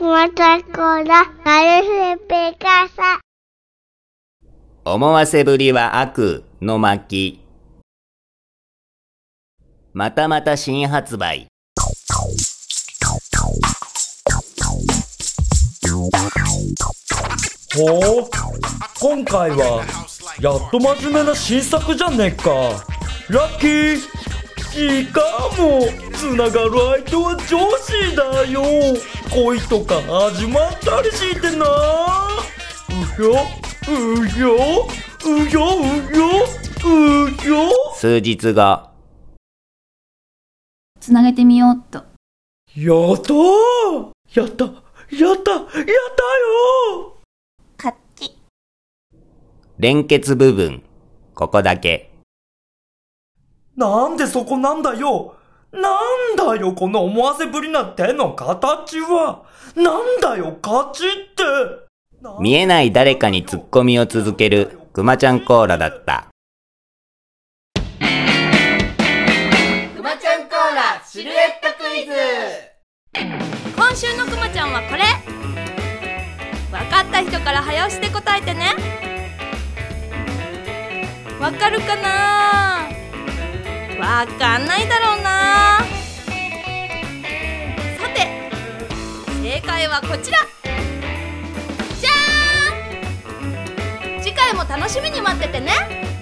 ら、なるふぺかさ。思わせぶりは悪の巻。またまた新発売。ほう今回はやっと真面目な新作じゃねえかラッキーしかもつながる相手は女子だよ恋とか始まったりしてなうひょうひょうひょうひょうひょ数日後。つなげてみようっと。やったーやったやったやったよこっち。連結部分。ここだけ。なんでそこなんだよなんだよこの思わせぶりな手の形は。なんだよ勝ちって。見えない誰かにツッコミを続けるくまちゃんコーラだった。くまちゃんコーラシルエットクイズ。今週のくまちゃんはこれ。分かった人から早押しで答えてね。わかるかな？わかんないだろうな。さて正解はこちら。じゃーん！次回も楽しみに待っててね。